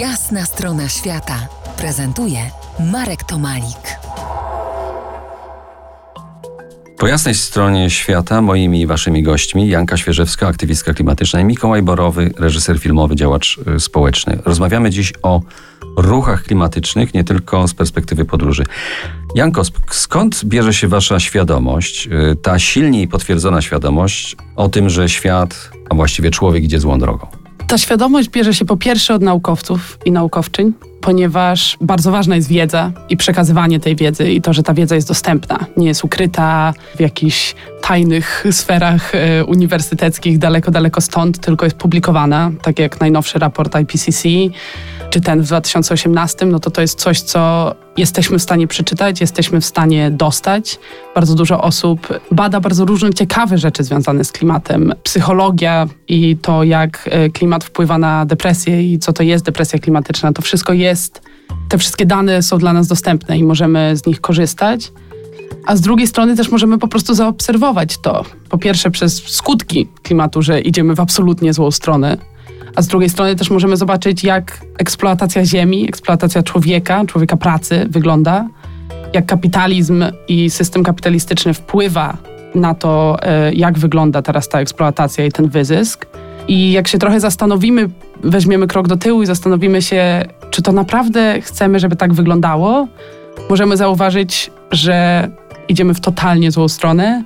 Jasna strona świata prezentuje Marek Tomalik. Po jasnej stronie świata moimi i waszymi gośćmi Janka Świeżewska, aktywistka klimatyczna i Mikołaj Borowy, reżyser filmowy, działacz y, społeczny. Rozmawiamy dziś o ruchach klimatycznych, nie tylko z perspektywy podróży. Janko, skąd bierze się wasza świadomość, y, ta silniej potwierdzona świadomość o tym, że świat, a właściwie człowiek idzie złą drogą? Ta świadomość bierze się po pierwsze od naukowców i naukowczyń, ponieważ bardzo ważna jest wiedza i przekazywanie tej wiedzy i to, że ta wiedza jest dostępna, nie jest ukryta w jakichś tajnych sferach e, uniwersyteckich daleko, daleko stąd, tylko jest publikowana, tak jak najnowszy raport IPCC czy ten w 2018, no to to jest coś, co jesteśmy w stanie przeczytać, jesteśmy w stanie dostać. Bardzo dużo osób bada bardzo różne ciekawe rzeczy związane z klimatem. Psychologia i to, jak e, klimat wpływa na depresję i co to jest depresja klimatyczna, to wszystko jest, te wszystkie dane są dla nas dostępne i możemy z nich korzystać. A z drugiej strony też możemy po prostu zaobserwować to. Po pierwsze przez skutki klimatu, że idziemy w absolutnie złą stronę a z drugiej strony też możemy zobaczyć, jak eksploatacja ziemi, eksploatacja człowieka, człowieka pracy wygląda, jak kapitalizm i system kapitalistyczny wpływa na to, e, jak wygląda teraz ta eksploatacja i ten wyzysk. I jak się trochę zastanowimy, weźmiemy krok do tyłu i zastanowimy się, czy to naprawdę chcemy, żeby tak wyglądało, możemy zauważyć, że idziemy w totalnie złą stronę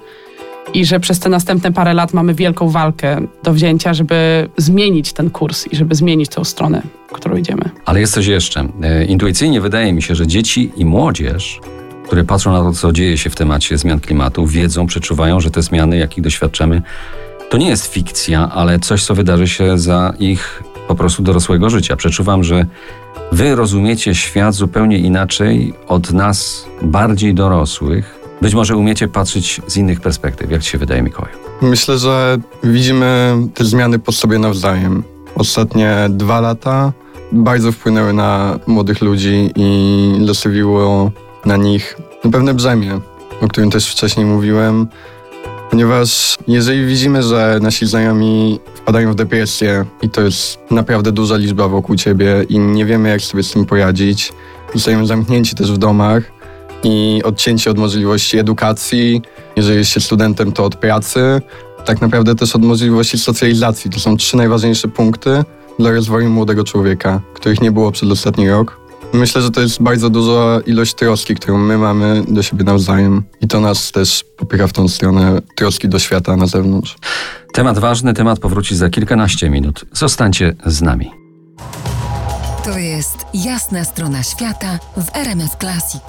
i że przez te następne parę lat mamy wielką walkę do wzięcia, żeby zmienić ten kurs i żeby zmienić tą stronę, którą idziemy. Ale jest coś jeszcze. E, intuicyjnie wydaje mi się, że dzieci i młodzież, które patrzą na to, co dzieje się w temacie zmian klimatu, wiedzą, przeczuwają, że te zmiany, jakich doświadczamy, to nie jest fikcja, ale coś, co wydarzy się za ich po prostu dorosłego życia. Przeczuwam, że wy rozumiecie świat zupełnie inaczej od nas, bardziej dorosłych, być może umiecie patrzeć z innych perspektyw. Jak ci się wydaje, Mikołaj? Myślę, że widzimy te zmiany po sobie nawzajem. Ostatnie dwa lata bardzo wpłynęły na młodych ludzi i zostawiło na nich pewne brzemię, o którym też wcześniej mówiłem. Ponieważ jeżeli widzimy, że nasi znajomi wpadają w depresję i to jest naprawdę duża liczba wokół ciebie i nie wiemy, jak sobie z tym poradzić, zostajemy zamknięci też w domach, i odcięcie od możliwości edukacji. Jeżeli jest się studentem, to od pracy. Tak naprawdę też od możliwości socjalizacji. To są trzy najważniejsze punkty dla rozwoju młodego człowieka, których nie było przez ostatni rok. Myślę, że to jest bardzo duża ilość troski, którą my mamy do siebie nawzajem i to nas też popycha w tą stronę troski do świata na zewnątrz. Temat ważny, temat powróci za kilkanaście minut. Zostańcie z nami. To jest jasna strona świata w RMS Classic.